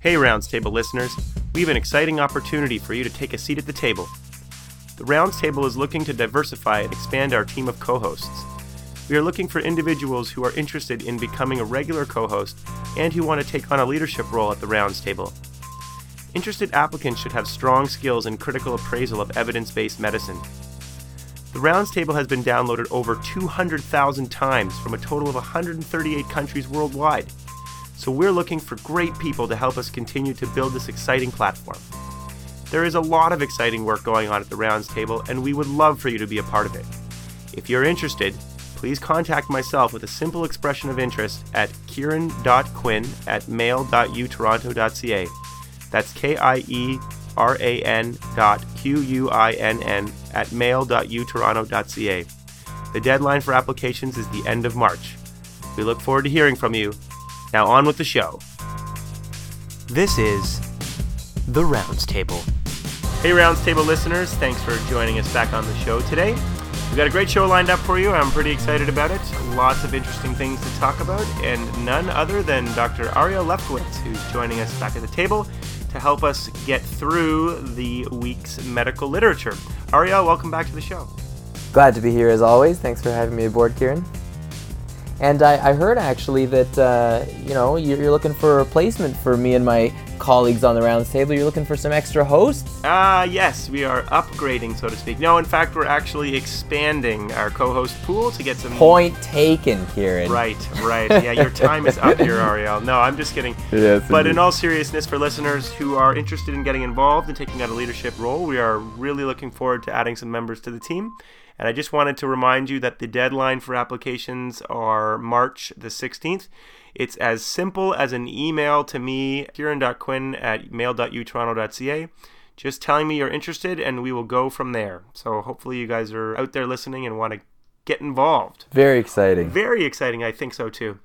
Hey, Rounds Table listeners, we have an exciting opportunity for you to take a seat at the table. The Rounds Table is looking to diversify and expand our team of co hosts. We are looking for individuals who are interested in becoming a regular co host and who want to take on a leadership role at the Rounds Table. Interested applicants should have strong skills in critical appraisal of evidence based medicine. The Rounds Table has been downloaded over 200,000 times from a total of 138 countries worldwide. So we're looking for great people to help us continue to build this exciting platform. There is a lot of exciting work going on at the Rounds Table, and we would love for you to be a part of it. If you're interested, please contact myself with a simple expression of interest at kieran.quinn at mail.utoronto.ca. That's K I E R A N dot Q U I N N at mail.utoronto.ca. The deadline for applications is the end of March. We look forward to hearing from you. Now on with the show. This is The Rounds Table. Hey, Rounds Table listeners, thanks for joining us back on the show today. We've got a great show lined up for you. I'm pretty excited about it. Lots of interesting things to talk about, and none other than Dr. Ariel Lefkowitz, who's joining us back at the table to help us get through the week's medical literature. Ariel, welcome back to the show. Glad to be here as always. Thanks for having me aboard, Kieran. And I, I heard actually that uh, you know you're, you're, looking for a replacement for me and my colleagues on the rounds table. You're looking for some extra hosts. Ah, uh, yes, we are upgrading, so to speak. No, in fact, we're actually expanding our co-host pool to get some. Point taken, Kieran. Right, right. Yeah, your time is up here, Ariel. No, I'm just kidding. Yes. But indeed. in all seriousness, for listeners who are interested in getting involved and taking on a leadership role, we are really looking forward to adding some members to the team. And I just wanted to remind you that the deadline for applications are March the 16th. It's as simple as an email to me, kieran.quinn at mail.utoronto.ca, just telling me you're interested, and we will go from there. So hopefully you guys are out there listening and want to get involved. Very exciting. Very exciting. I think so too.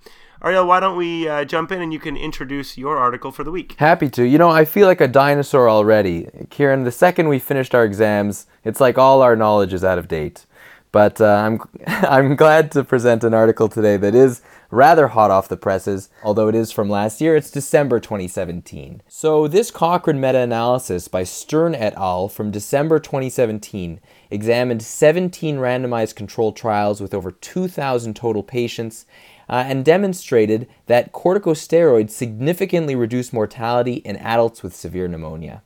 Ariel, why don't we uh, jump in and you can introduce your article for the week? Happy to. You know, I feel like a dinosaur already. Kieran, the second we finished our exams, it's like all our knowledge is out of date. But uh, I'm, I'm glad to present an article today that is rather hot off the presses, although it is from last year. It's December 2017. So, this Cochrane meta analysis by Stern et al. from December 2017 examined 17 randomized controlled trials with over 2,000 total patients uh, and demonstrated that corticosteroids significantly reduce mortality in adults with severe pneumonia.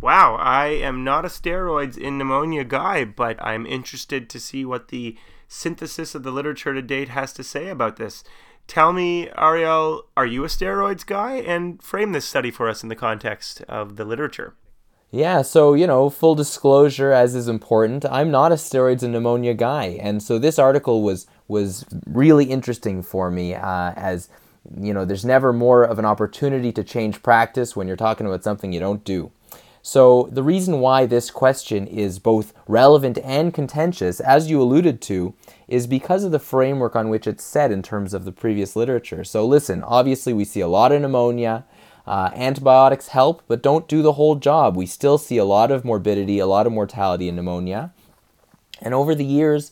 Wow, I am not a steroids in pneumonia guy, but I'm interested to see what the synthesis of the literature to date has to say about this. Tell me, Ariel, are you a steroids guy? And frame this study for us in the context of the literature. Yeah, so, you know, full disclosure as is important, I'm not a steroids and pneumonia guy. And so this article was was really interesting for me uh, as you know, there's never more of an opportunity to change practice when you're talking about something you don't do. So, the reason why this question is both relevant and contentious, as you alluded to, is because of the framework on which it's set in terms of the previous literature. So, listen, obviously, we see a lot of pneumonia. Uh, antibiotics help, but don't do the whole job. We still see a lot of morbidity, a lot of mortality in pneumonia. And over the years,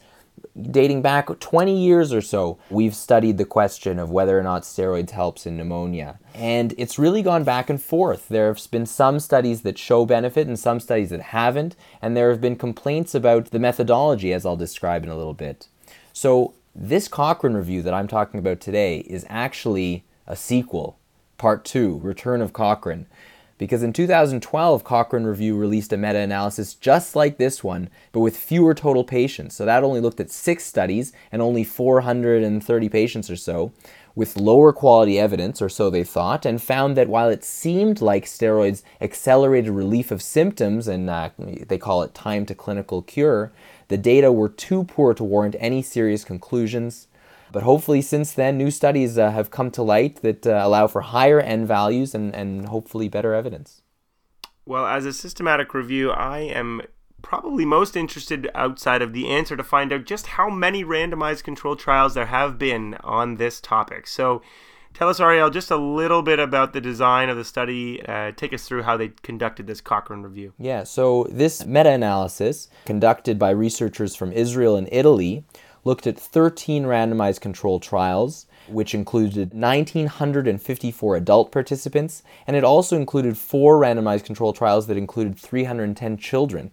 dating back 20 years or so, we've studied the question of whether or not steroids helps in pneumonia. And it's really gone back and forth. There have been some studies that show benefit and some studies that haven't, and there have been complaints about the methodology as I'll describe in a little bit. So, this Cochrane review that I'm talking about today is actually a sequel, part 2, Return of Cochrane. Because in 2012, Cochrane Review released a meta analysis just like this one, but with fewer total patients. So that only looked at six studies and only 430 patients or so, with lower quality evidence, or so they thought, and found that while it seemed like steroids accelerated relief of symptoms, and uh, they call it time to clinical cure, the data were too poor to warrant any serious conclusions. But hopefully, since then, new studies uh, have come to light that uh, allow for higher end values and, and hopefully better evidence. Well, as a systematic review, I am probably most interested outside of the answer to find out just how many randomized controlled trials there have been on this topic. So, tell us, Ariel, just a little bit about the design of the study. Uh, take us through how they conducted this Cochrane review. Yeah, so this meta analysis, conducted by researchers from Israel and Italy, looked at 13 randomized controlled trials which included 1,954 adult participants, and it also included four randomized control trials that included 310 children.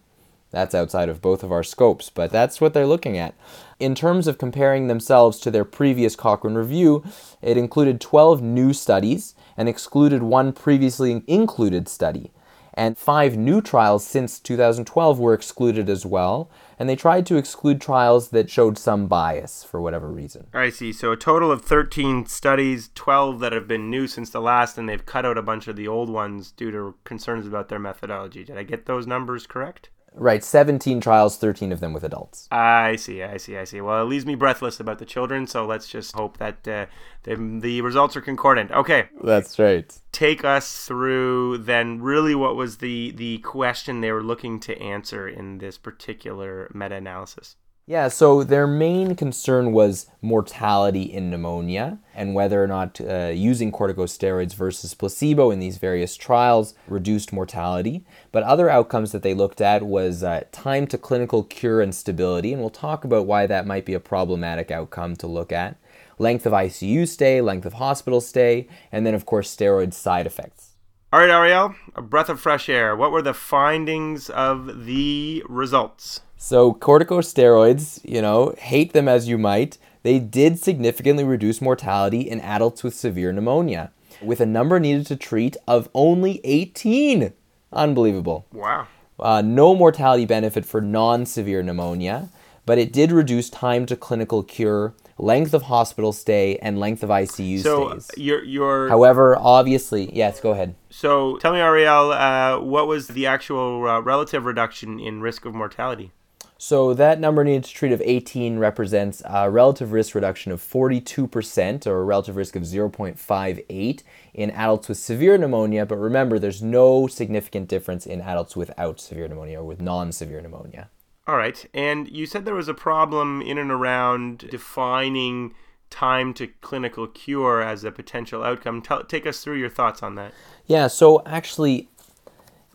That's outside of both of our scopes, but that's what they're looking at. In terms of comparing themselves to their previous Cochrane review, it included 12 new studies and excluded one previously included study. And five new trials since 2012 were excluded as well, and they tried to exclude trials that showed some bias for whatever reason. I see. So a total of 13 studies, 12 that have been new since the last, and they've cut out a bunch of the old ones due to concerns about their methodology. Did I get those numbers correct? Right, 17 trials, 13 of them with adults. I see, I see, I see. Well, it leaves me breathless about the children, so let's just hope that uh, the, the results are concordant. Okay. That's right. Take us through then really what was the, the question they were looking to answer in this particular meta analysis. Yeah, so their main concern was mortality in pneumonia and whether or not uh, using corticosteroids versus placebo in these various trials reduced mortality. But other outcomes that they looked at was uh, time to clinical cure and stability, and we'll talk about why that might be a problematic outcome to look at. Length of ICU stay, length of hospital stay, and then, of course, steroid side effects. All right, Ariel, a breath of fresh air. What were the findings of the results? So, corticosteroids, you know, hate them as you might, they did significantly reduce mortality in adults with severe pneumonia, with a number needed to treat of only 18. Unbelievable. Wow. Uh, no mortality benefit for non severe pneumonia, but it did reduce time to clinical cure, length of hospital stay, and length of ICU so stays. you're you're However, obviously, yes, go ahead. so tell me, Ariel, uh, what was the actual uh, relative reduction in risk of mortality? So that number needed to treat of 18 represents a relative risk reduction of 42% or a relative risk of 0.58 in adults with severe pneumonia. But remember, there's no significant difference in adults without severe pneumonia or with non-severe pneumonia. All right, and you said there was a problem in and around defining time to clinical cure as a potential outcome. Tell, take us through your thoughts on that. Yeah, so actually,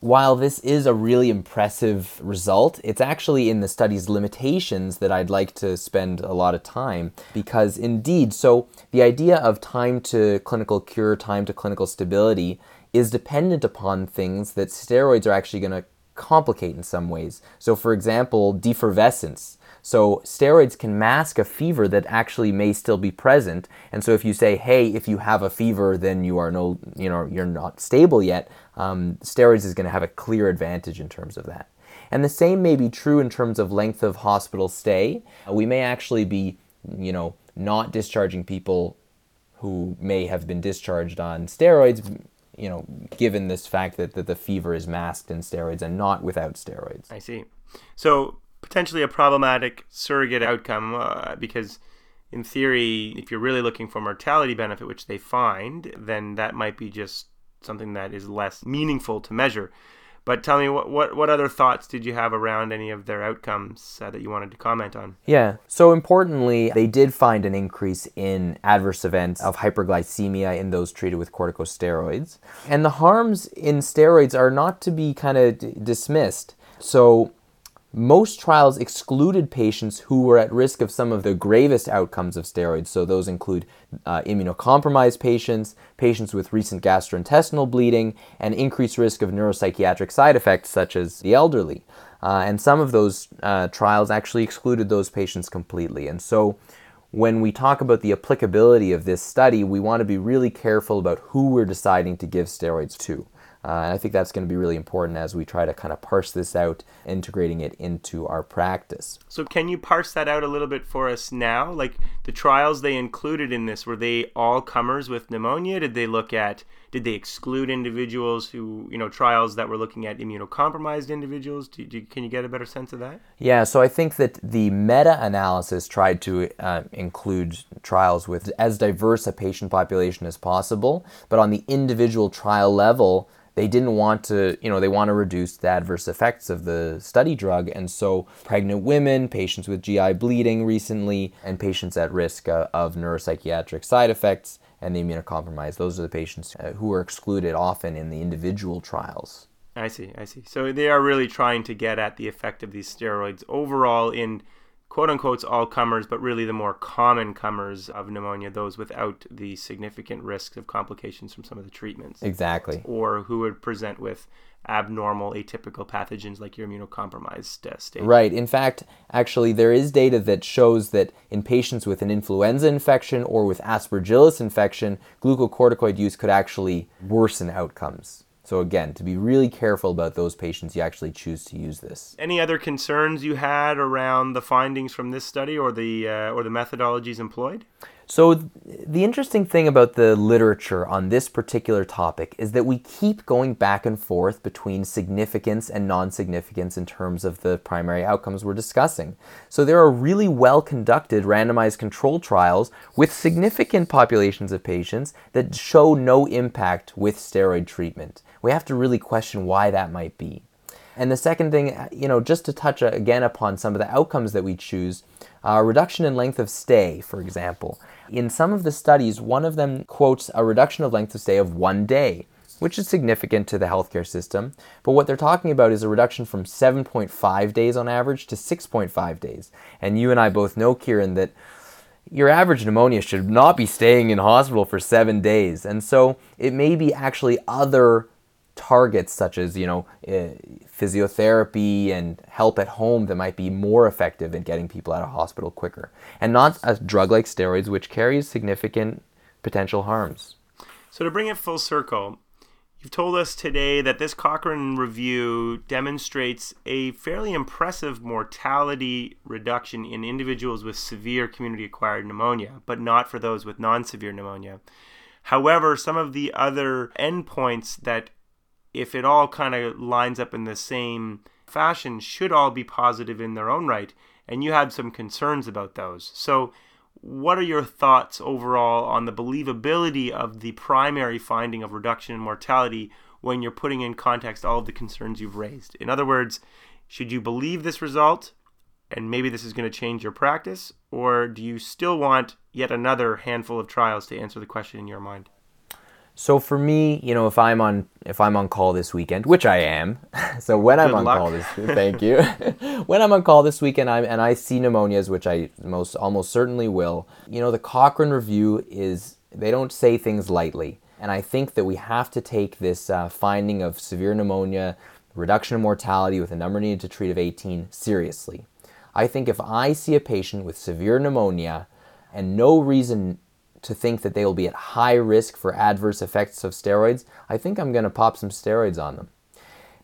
while this is a really impressive result, it's actually in the study's limitations that I'd like to spend a lot of time because, indeed, so the idea of time to clinical cure, time to clinical stability is dependent upon things that steroids are actually going to complicate in some ways. So, for example, defervescence. So steroids can mask a fever that actually may still be present. And so if you say, "Hey, if you have a fever, then you are no, you know, you're not stable yet," um, steroids is going to have a clear advantage in terms of that. And the same may be true in terms of length of hospital stay. We may actually be, you know, not discharging people who may have been discharged on steroids, you know, given this fact that, that the fever is masked in steroids and not without steroids. I see. So potentially a problematic surrogate outcome uh, because in theory if you're really looking for mortality benefit which they find then that might be just something that is less meaningful to measure but tell me what what, what other thoughts did you have around any of their outcomes uh, that you wanted to comment on Yeah. So importantly, they did find an increase in adverse events of hyperglycemia in those treated with corticosteroids. And the harms in steroids are not to be kind of d- dismissed. So most trials excluded patients who were at risk of some of the gravest outcomes of steroids. So those include uh, immunocompromised patients, patients with recent gastrointestinal bleeding, and increased risk of neuropsychiatric side effects such as the elderly. Uh, and some of those uh, trials actually excluded those patients completely. And so when we talk about the applicability of this study, we want to be really careful about who we're deciding to give steroids to. Uh, and I think that's going to be really important as we try to kind of parse this out, integrating it into our practice. so can you parse that out a little bit for us now like the trials they included in this were they all comers with pneumonia? Did they look at did they exclude individuals who you know trials that were looking at immunocompromised individuals? Do, do, can you get a better sense of that? Yeah, so I think that the meta analysis tried to uh, include trials with as diverse a patient population as possible, but on the individual trial level, they didn't want to, you know, they want to reduce the adverse effects of the study drug. And so, pregnant women, patients with GI bleeding recently, and patients at risk uh, of neuropsychiatric side effects and the immunocompromised, those are the patients uh, who are excluded often in the individual trials. I see, I see. So they are really trying to get at the effect of these steroids overall in quote unquote all comers, but really the more common comers of pneumonia, those without the significant risks of complications from some of the treatments. Exactly. Or who would present with abnormal atypical pathogens like your immunocompromised uh, state. Right. In fact, actually, there is data that shows that in patients with an influenza infection or with aspergillus infection, glucocorticoid use could actually worsen outcomes. So again, to be really careful about those patients you actually choose to use this. Any other concerns you had around the findings from this study or the uh, or the methodologies employed? So, the interesting thing about the literature on this particular topic is that we keep going back and forth between significance and non significance in terms of the primary outcomes we're discussing. So, there are really well conducted randomized control trials with significant populations of patients that show no impact with steroid treatment. We have to really question why that might be. And the second thing, you know, just to touch again upon some of the outcomes that we choose, uh, reduction in length of stay, for example. In some of the studies, one of them quotes a reduction of length of stay of one day, which is significant to the healthcare system. But what they're talking about is a reduction from 7.5 days on average to 6.5 days. And you and I both know, Kieran, that your average pneumonia should not be staying in hospital for seven days. And so it may be actually other targets such as you know uh, physiotherapy and help at home that might be more effective in getting people out of hospital quicker. And not a drug like steroids which carries significant potential harms. So to bring it full circle you've told us today that this cochrane review demonstrates a fairly impressive mortality reduction in individuals with severe community acquired pneumonia but not for those with non-severe pneumonia. However, some of the other endpoints that if it all kind of lines up in the same fashion, should all be positive in their own right. And you had some concerns about those. So, what are your thoughts overall on the believability of the primary finding of reduction in mortality when you're putting in context all of the concerns you've raised? In other words, should you believe this result and maybe this is going to change your practice, or do you still want yet another handful of trials to answer the question in your mind? So for me, you know, if I'm on if I'm on call this weekend, which I am, so when Good I'm on luck. call this, thank you. when I'm on call this weekend, I'm and I see pneumonias, which I most almost certainly will. You know, the Cochrane review is they don't say things lightly, and I think that we have to take this uh, finding of severe pneumonia, reduction in mortality with a number needed to treat of 18 seriously. I think if I see a patient with severe pneumonia and no reason to think that they will be at high risk for adverse effects of steroids, I think I'm going to pop some steroids on them.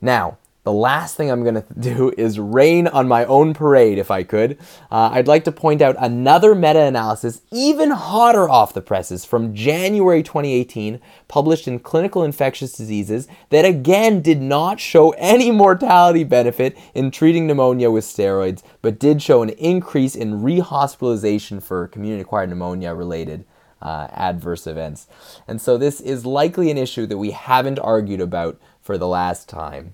Now, the last thing I'm going to do is rain on my own parade if I could. Uh, I'd like to point out another meta analysis, even hotter off the presses, from January 2018, published in Clinical Infectious Diseases, that again did not show any mortality benefit in treating pneumonia with steroids, but did show an increase in rehospitalization for community acquired pneumonia related uh, adverse events. And so this is likely an issue that we haven't argued about for the last time.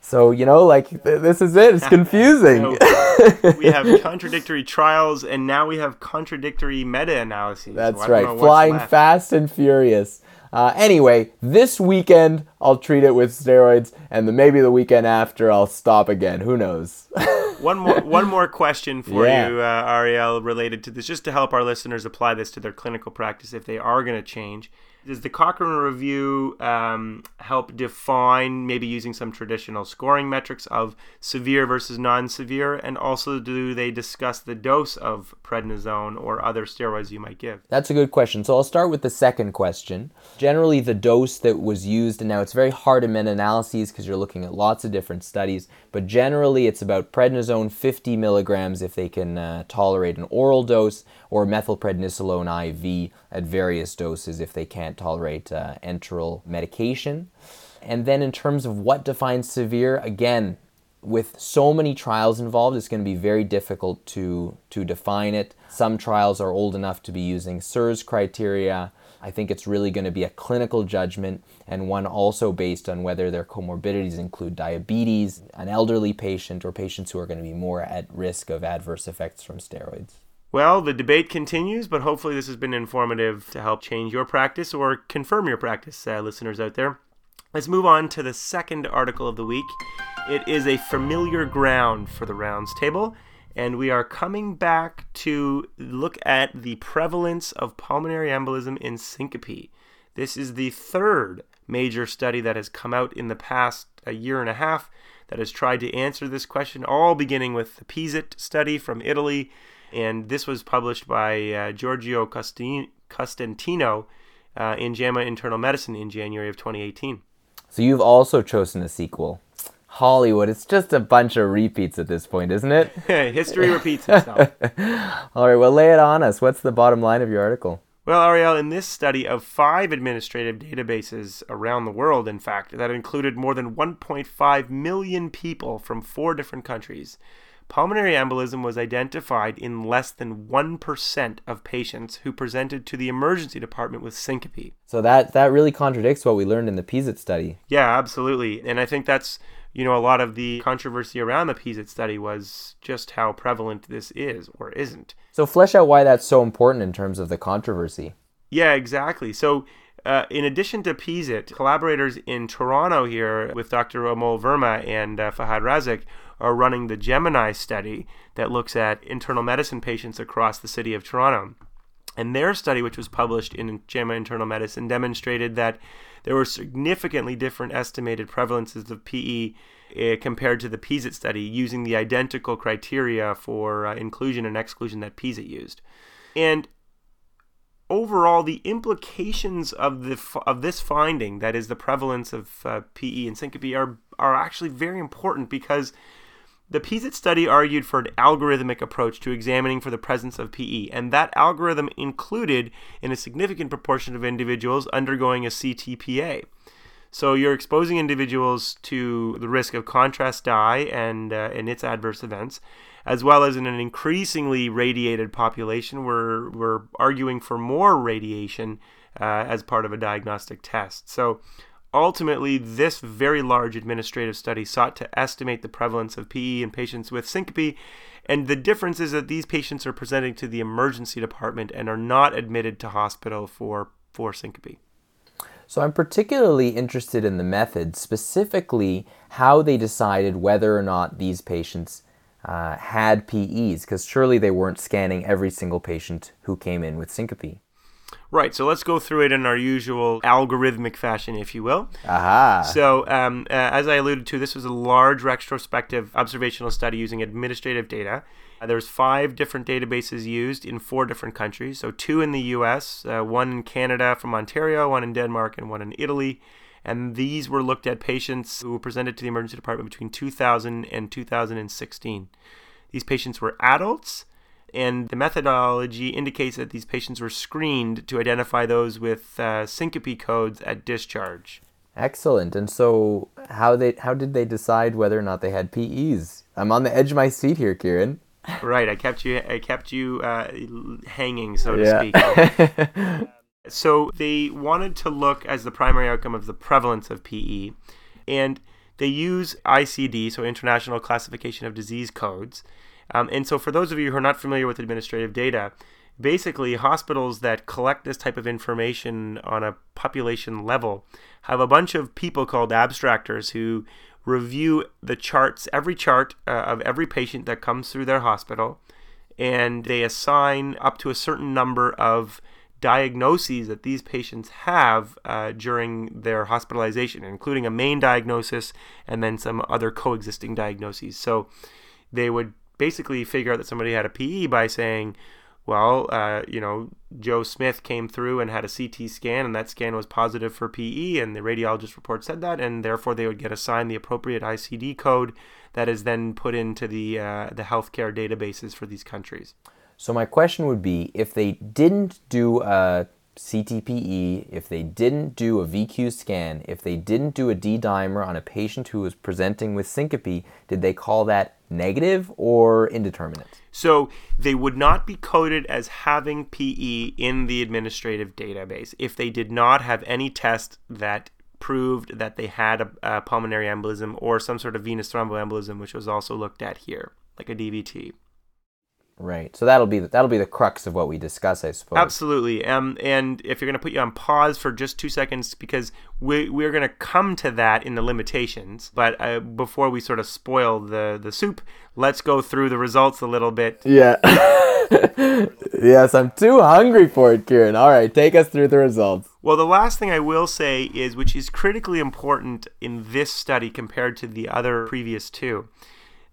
So, you know, like th- this is it. It's confusing. we have contradictory trials and now we have contradictory meta analyses. That's so right. Flying fast and furious. Uh, anyway, this weekend I'll treat it with steroids, and then maybe the weekend after I'll stop again. Who knows? one more one more question for yeah. you, uh, Ariel, related to this, just to help our listeners apply this to their clinical practice if they are going to change. Does the Cochrane Review um, help define, maybe using some traditional scoring metrics of severe versus non severe? And also, do they discuss the dose of prednisone or other steroids you might give? That's a good question. So, I'll start with the second question. Generally, the dose that was used, and now it's very hard in meta analyses because you're looking at lots of different studies, but generally, it's about prednisone 50 milligrams if they can uh, tolerate an oral dose, or methylprednisolone IV at various doses if they can't tolerate uh, enteral medication. And then, in terms of what defines severe, again, with so many trials involved, it's going to be very difficult to, to define it. Some trials are old enough to be using SIRS criteria. I think it's really going to be a clinical judgment and one also based on whether their comorbidities include diabetes, an elderly patient, or patients who are going to be more at risk of adverse effects from steroids. Well, the debate continues, but hopefully this has been informative to help change your practice or confirm your practice, uh, listeners out there. Let's move on to the second article of the week. It is a familiar ground for the rounds table, and we are coming back to look at the prevalence of pulmonary embolism in syncope. This is the third major study that has come out in the past a year and a half that has tried to answer this question, all beginning with the PESIT study from Italy. And this was published by uh, Giorgio Costantino uh, in JAMA Internal Medicine in January of 2018. So you've also chosen a sequel. Hollywood, it's just a bunch of repeats at this point, isn't it? History repeats itself. All right, well, lay it on us. What's the bottom line of your article? Well, Ariel, in this study of five administrative databases around the world, in fact, that included more than 1.5 million people from four different countries, pulmonary embolism was identified in less than 1% of patients who presented to the emergency department with syncope. So that, that really contradicts what we learned in the PESIT study. Yeah, absolutely. And I think that's you know, a lot of the controversy around the PESIT study was just how prevalent this is or isn't. So, flesh out why that's so important in terms of the controversy. Yeah, exactly. So, uh, in addition to PESIT, collaborators in Toronto here with Dr. Amol Verma and uh, Fahad Razak are running the Gemini study that looks at internal medicine patients across the city of Toronto. And their study, which was published in JAMA Internal Medicine, demonstrated that there were significantly different estimated prevalences of PE uh, compared to the PESIT study using the identical criteria for uh, inclusion and exclusion that PESIT used. And overall, the implications of the of this finding, that is the prevalence of uh, PE and syncope, are are actually very important because the PESIT study argued for an algorithmic approach to examining for the presence of PE, and that algorithm included in a significant proportion of individuals undergoing a CTPA. So you're exposing individuals to the risk of contrast dye and, uh, and its adverse events, as well as in an increasingly radiated population. We're, we're arguing for more radiation uh, as part of a diagnostic test. So Ultimately, this very large administrative study sought to estimate the prevalence of PE in patients with syncope, and the difference is that these patients are presenting to the emergency department and are not admitted to hospital for, for syncope. So, I'm particularly interested in the method, specifically how they decided whether or not these patients uh, had PEs, because surely they weren't scanning every single patient who came in with syncope. Right. So let's go through it in our usual algorithmic fashion, if you will. Aha. So, um, uh, as I alluded to, this was a large retrospective observational study using administrative data. Uh, there's five different databases used in four different countries. So, two in the U.S., uh, one in Canada from Ontario, one in Denmark, and one in Italy. And these were looked at patients who were presented to the emergency department between 2000 and 2016. These patients were adults and the methodology indicates that these patients were screened to identify those with uh, syncope codes at discharge. Excellent. And so, how they how did they decide whether or not they had PEs? I'm on the edge of my seat here, Kieran. right, I kept you I kept you uh, hanging, so to yeah. speak. so they wanted to look as the primary outcome of the prevalence of PE, and they use ICD, so International Classification of Disease Codes, um, and so, for those of you who are not familiar with administrative data, basically hospitals that collect this type of information on a population level have a bunch of people called abstractors who review the charts, every chart uh, of every patient that comes through their hospital, and they assign up to a certain number of diagnoses that these patients have uh, during their hospitalization, including a main diagnosis and then some other coexisting diagnoses. So they would basically figure out that somebody had a PE by saying, well, uh, you know, Joe Smith came through and had a CT scan, and that scan was positive for PE, and the radiologist report said that, and therefore they would get assigned the appropriate ICD code that is then put into the uh, the healthcare databases for these countries. So my question would be, if they didn't do a CTPE, if they didn't do a VQ scan, if they didn't do a D dimer on a patient who was presenting with syncope, did they call that negative or indeterminate? So they would not be coded as having PE in the administrative database if they did not have any test that proved that they had a, a pulmonary embolism or some sort of venous thromboembolism, which was also looked at here, like a DVT. Right. So that'll be the, that'll be the crux of what we discuss, I suppose. Absolutely. Um, and if you're going to put you on pause for just two seconds, because we we're going to come to that in the limitations. But uh, before we sort of spoil the the soup, let's go through the results a little bit. Yeah. yes, I'm too hungry for it, Kieran. All right, take us through the results. Well, the last thing I will say is, which is critically important in this study compared to the other previous two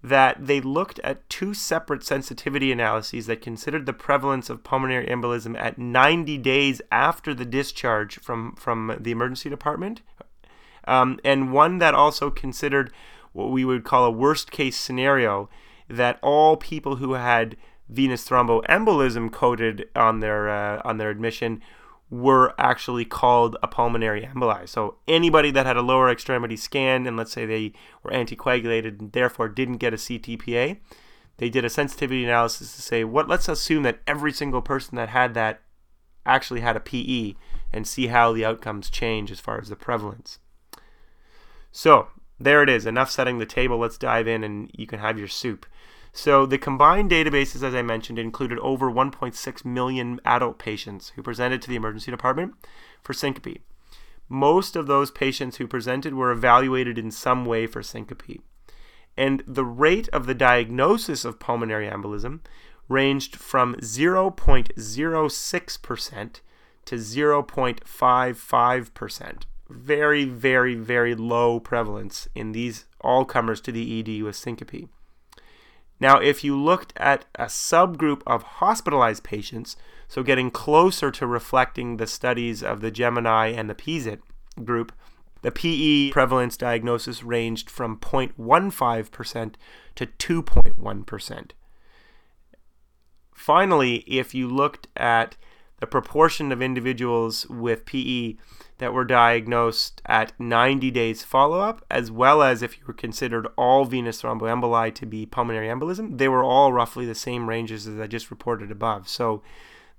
that they looked at two separate sensitivity analyses that considered the prevalence of pulmonary embolism at 90 days after the discharge from, from the emergency department, um, and one that also considered what we would call a worst case scenario that all people who had venous thromboembolism coded on their uh, on their admission were actually called a pulmonary emboli. So anybody that had a lower extremity scan and let's say they were anticoagulated and therefore didn't get a CTPA, they did a sensitivity analysis to say what let's assume that every single person that had that actually had a PE and see how the outcomes change as far as the prevalence. So, there it is. Enough setting the table. Let's dive in and you can have your soup. So the combined databases, as I mentioned, included over 1.6 million adult patients who presented to the emergency department for syncope. Most of those patients who presented were evaluated in some way for syncope. And the rate of the diagnosis of pulmonary embolism ranged from 0.06% to 0.55%. Very, very, very low prevalence in these all comers to the ED with syncope. Now, if you looked at a subgroup of hospitalized patients, so getting closer to reflecting the studies of the Gemini and the PESIT group, the PE prevalence diagnosis ranged from 0.15% to 2.1%. Finally, if you looked at the proportion of individuals with PE that were diagnosed at 90 days follow up, as well as if you were considered all venous thromboemboli to be pulmonary embolism, they were all roughly the same ranges as I just reported above. So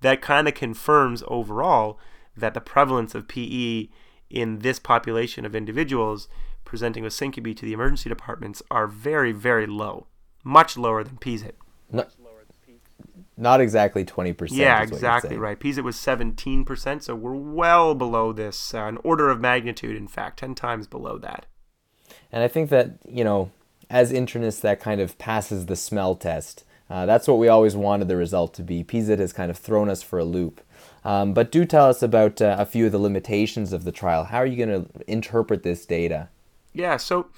that kind of confirms overall that the prevalence of PE in this population of individuals presenting with syncope to the emergency departments are very, very low, much lower than PESIT. No, not exactly 20%. Yeah, exactly right. PESIT was 17%, so we're well below this, uh, an order of magnitude, in fact, 10 times below that. And I think that, you know, as internists, that kind of passes the smell test. Uh, that's what we always wanted the result to be. PESIT has kind of thrown us for a loop. Um, but do tell us about uh, a few of the limitations of the trial. How are you going to interpret this data? Yeah, so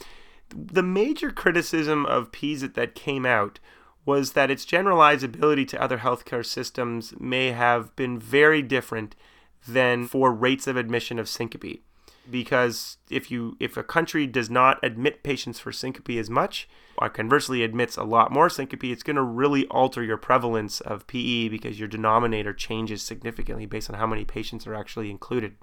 the major criticism of PESIT that came out was that its generalizability to other healthcare systems may have been very different than for rates of admission of syncope. Because if you if a country does not admit patients for syncope as much or conversely admits a lot more syncope it's going to really alter your prevalence of PE because your denominator changes significantly based on how many patients are actually included.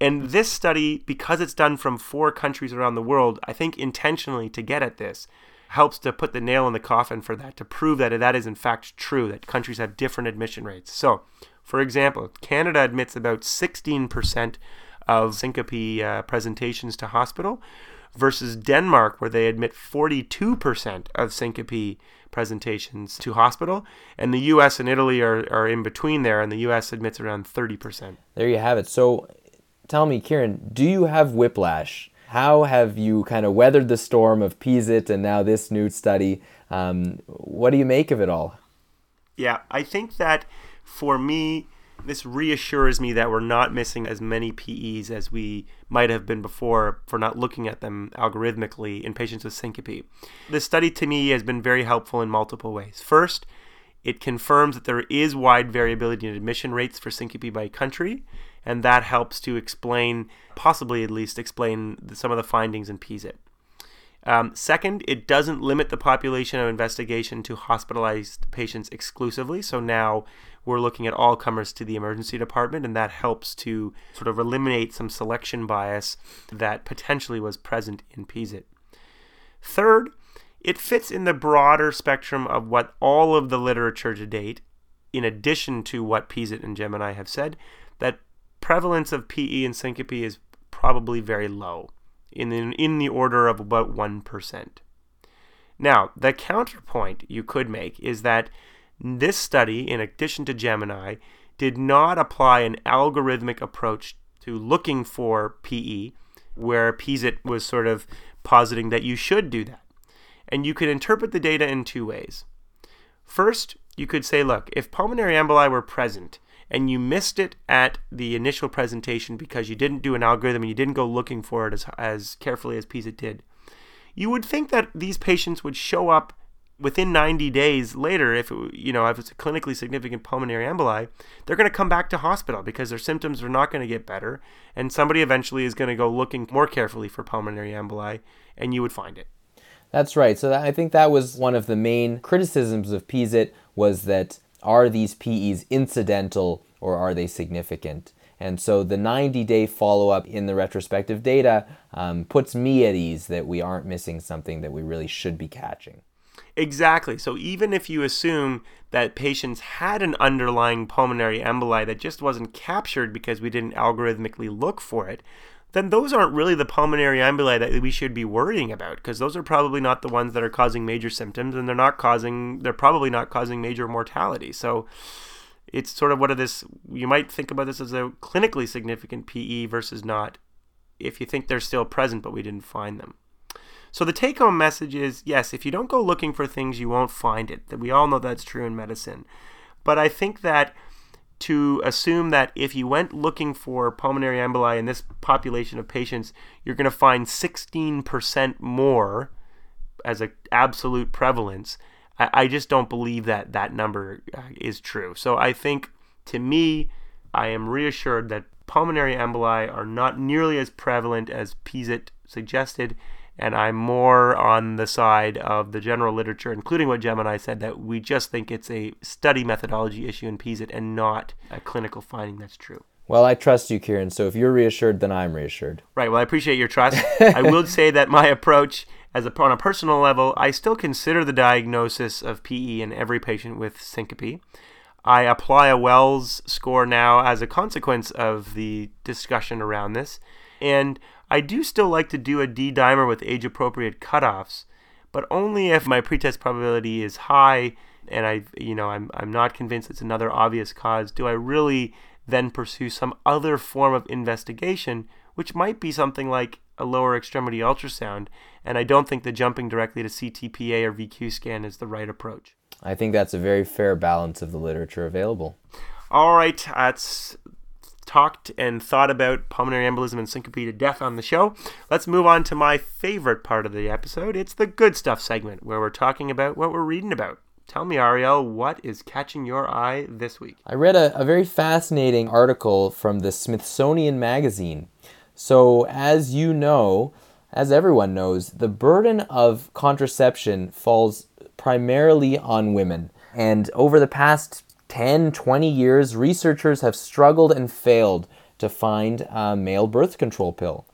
And this study because it's done from four countries around the world I think intentionally to get at this helps to put the nail in the coffin for that to prove that that is in fact true that countries have different admission rates. So, for example, Canada admits about 16% of syncope uh, presentations to hospital versus Denmark where they admit 42% of syncope presentations to hospital and the US and Italy are, are in between there and the US admits around 30%. There you have it. So tell me Kieran, do you have whiplash? How have you kind of weathered the storm of PESIT and now this new study? Um, what do you make of it all? Yeah, I think that for me, this reassures me that we're not missing as many PEs as we might have been before for not looking at them algorithmically in patients with syncope. This study to me has been very helpful in multiple ways. First, it confirms that there is wide variability in admission rates for syncope by country, and that helps to explain, possibly at least explain some of the findings in PESIT. Um, second, it doesn't limit the population of investigation to hospitalized patients exclusively. So now we're looking at all comers to the emergency department, and that helps to sort of eliminate some selection bias that potentially was present in PESIT. Third, it fits in the broader spectrum of what all of the literature to date, in addition to what PESIT and Gemini have said, that prevalence of PE and syncope is probably very low, in the, in the order of about 1%. Now, the counterpoint you could make is that This study, in addition to Gemini, did not apply an algorithmic approach to looking for PE, where PESIT was sort of positing that you should do that. And you could interpret the data in two ways. First, you could say, look, if pulmonary emboli were present and you missed it at the initial presentation because you didn't do an algorithm and you didn't go looking for it as, as carefully as PESIT did, you would think that these patients would show up within 90 days later, if it, you know if it's a clinically significant pulmonary emboli, they're going to come back to hospital because their symptoms are not going to get better, and somebody eventually is going to go looking more carefully for pulmonary emboli, and you would find it. That's right. So that, I think that was one of the main criticisms of PESIT was that are these PEs incidental or are they significant? And so the 90 day follow up in the retrospective data um, puts me at ease that we aren't missing something that we really should be catching. Exactly. So even if you assume that patients had an underlying pulmonary emboli that just wasn't captured because we didn't algorithmically look for it, then those aren't really the pulmonary emboli that we should be worrying about because those are probably not the ones that are causing major symptoms and they're not causing they're probably not causing major mortality. So it's sort of what of this you might think about this as a clinically significant PE versus not if you think they're still present but we didn't find them. So the take home message is yes, if you don't go looking for things, you won't find it. That we all know that's true in medicine. But I think that to assume that if you went looking for pulmonary emboli in this population of patients, you're going to find 16% more as an absolute prevalence. I, I, just don't believe that that number uh, is true. So I think to me, I am reassured that pulmonary emboli are not nearly as prevalent as PESIT suggested and I'm more on the side of the general literature, including what Gemini said, that we just think it's a study methodology issue in PESIT and not a clinical finding that's true. Well, I trust you, Kieran. So if you're reassured, then I'm reassured. Right. Well, I appreciate your trust. I will say that my approach, as a, on a personal level, I still consider the diagnosis of PE in every patient with syncope. I apply a Wells score now as a consequence of the discussion around this. And I do still like to do a D dimer with age appropriate cutoffs, but only if my pretest probability is high and I you know I'm I'm not convinced it's another obvious cause. Do I really then pursue some other form of investigation, which might be something like a lower extremity ultrasound, and I don't think the jumping directly to CTPA or VQ scan is the right approach. I think that's a very fair balance of the literature available. All right, that's talked and thought about pulmonary embolism and syncope to death on the show. Let's move on to my favorite part of the episode. It's the good stuff segment where we're talking about what we're reading about. Tell me, Ariel, what is catching your eye this week? I read a, a very fascinating article from the Smithsonian Magazine. So, as you know, as everyone knows, the burden of contraception falls primarily on women. And over the past 10, 20 years, researchers have struggled and failed to find a male birth control pill.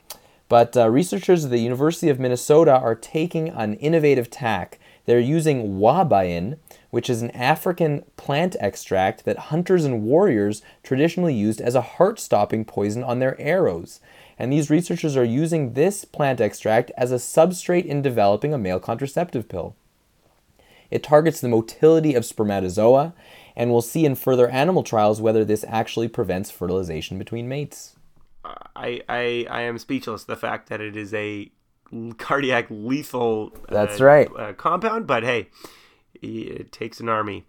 But uh, researchers at the University of Minnesota are taking an innovative tack. They're using ouabain, which is an African plant extract that hunters and warriors traditionally used as a heart stopping poison on their arrows. And these researchers are using this plant extract as a substrate in developing a male contraceptive pill. It targets the motility of spermatozoa and we'll see in further animal trials whether this actually prevents fertilization between mates. I, I, I am speechless. The fact that it is a cardiac lethal that's uh, right uh, compound, but hey, it takes an army.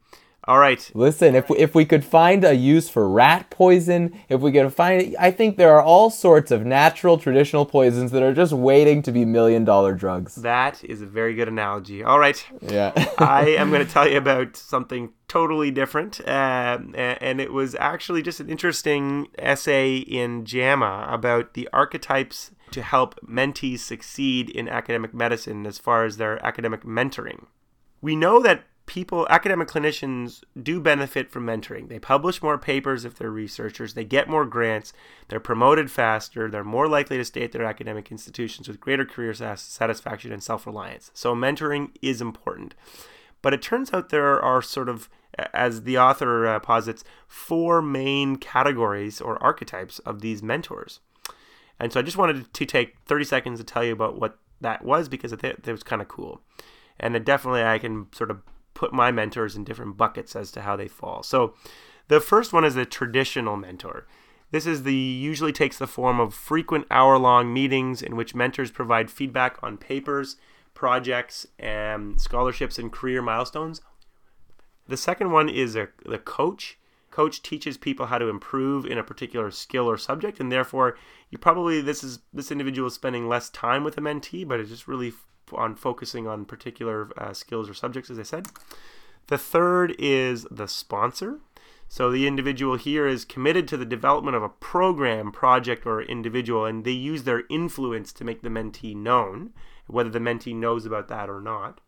All right. Listen, if we, if we could find a use for rat poison, if we could find, I think there are all sorts of natural traditional poisons that are just waiting to be million dollar drugs. That is a very good analogy. All right. Yeah. I am going to tell you about something totally different, uh, and it was actually just an interesting essay in JAMA about the archetypes to help mentees succeed in academic medicine as far as their academic mentoring. We know that people, academic clinicians, do benefit from mentoring. They publish more papers if they're researchers, they get more grants, they're promoted faster, they're more likely to stay at their academic institutions with greater career satisfaction and self reliance. So, mentoring is important. But it turns out there are sort of, as the author uh, posits, four main categories or archetypes of these mentors. And so I just wanted to take 30 seconds to tell you about what that was because it, it was kind of cool. And it definitely I can sort of put my mentors in different buckets as to how they fall. So the first one is the traditional mentor. This is the usually takes the form of frequent hour-long meetings in which mentors provide feedback on papers, projects, and scholarships and career milestones. The second one is a, the coach. Coach teaches people how to improve in a particular skill or subject, and therefore you probably this is this individual is spending less time with a mentee, but it's just really on focusing on particular uh, skills or subjects, as I said. The third is the sponsor. So the individual here is committed to the development of a program, project, or individual, and they use their influence to make the mentee known, whether the mentee knows about that or not.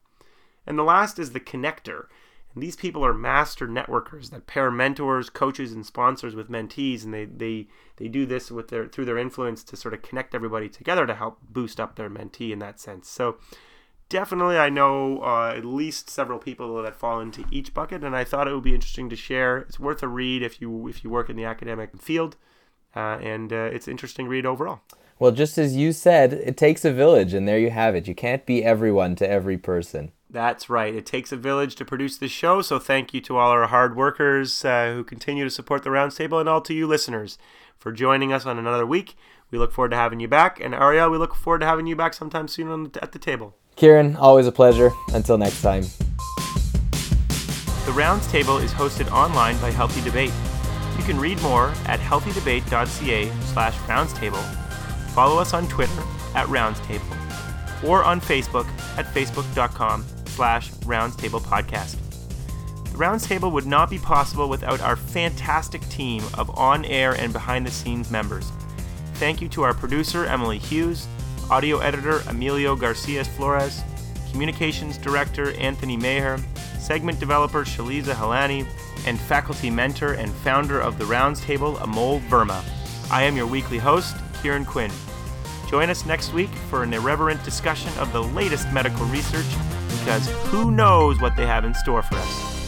And the last is the connector. And these people are master networkers that pair mentors, coaches, and sponsors with mentees, and they, they, they do this with their through their influence to sort of connect everybody together to help boost up their mentee in that sense. So definitely I know uh, at least several people that fall into each bucket, and I thought it would be interesting to share. It's worth a read if you if you work in the academic field, uh, and uh, it's interesting read overall. Well, just as you said, it takes a village, and there you have it. You can't be everyone to every person. That's right. It takes a village to produce this show, so thank you to all our hard workers uh, who continue to support the Rounds Table, and all to you listeners for joining us on another week. We look forward to having you back, and Ariel, we look forward to having you back sometime soon the, at the table. Kieran, always a pleasure. Until next time. The Rounds Table is hosted online by Healthy Debate. You can read more at healthydebate.ca slash roundstable. Follow us on Twitter at roundstable or on Facebook at facebook.com slash roundstable podcast. The Rounds Table would not be possible without our fantastic team of on-air and behind-the-scenes members. Thank you to our producer, Emily Hughes, audio editor Emilio Garcia Flores, communications director Anthony Maher, segment developer Shaliza Halani, and faculty mentor and founder of the Rounds Table, Amol Verma. I am your weekly host, Kieran Quinn. Join us next week for an irreverent discussion of the latest medical research because who knows what they have in store for us.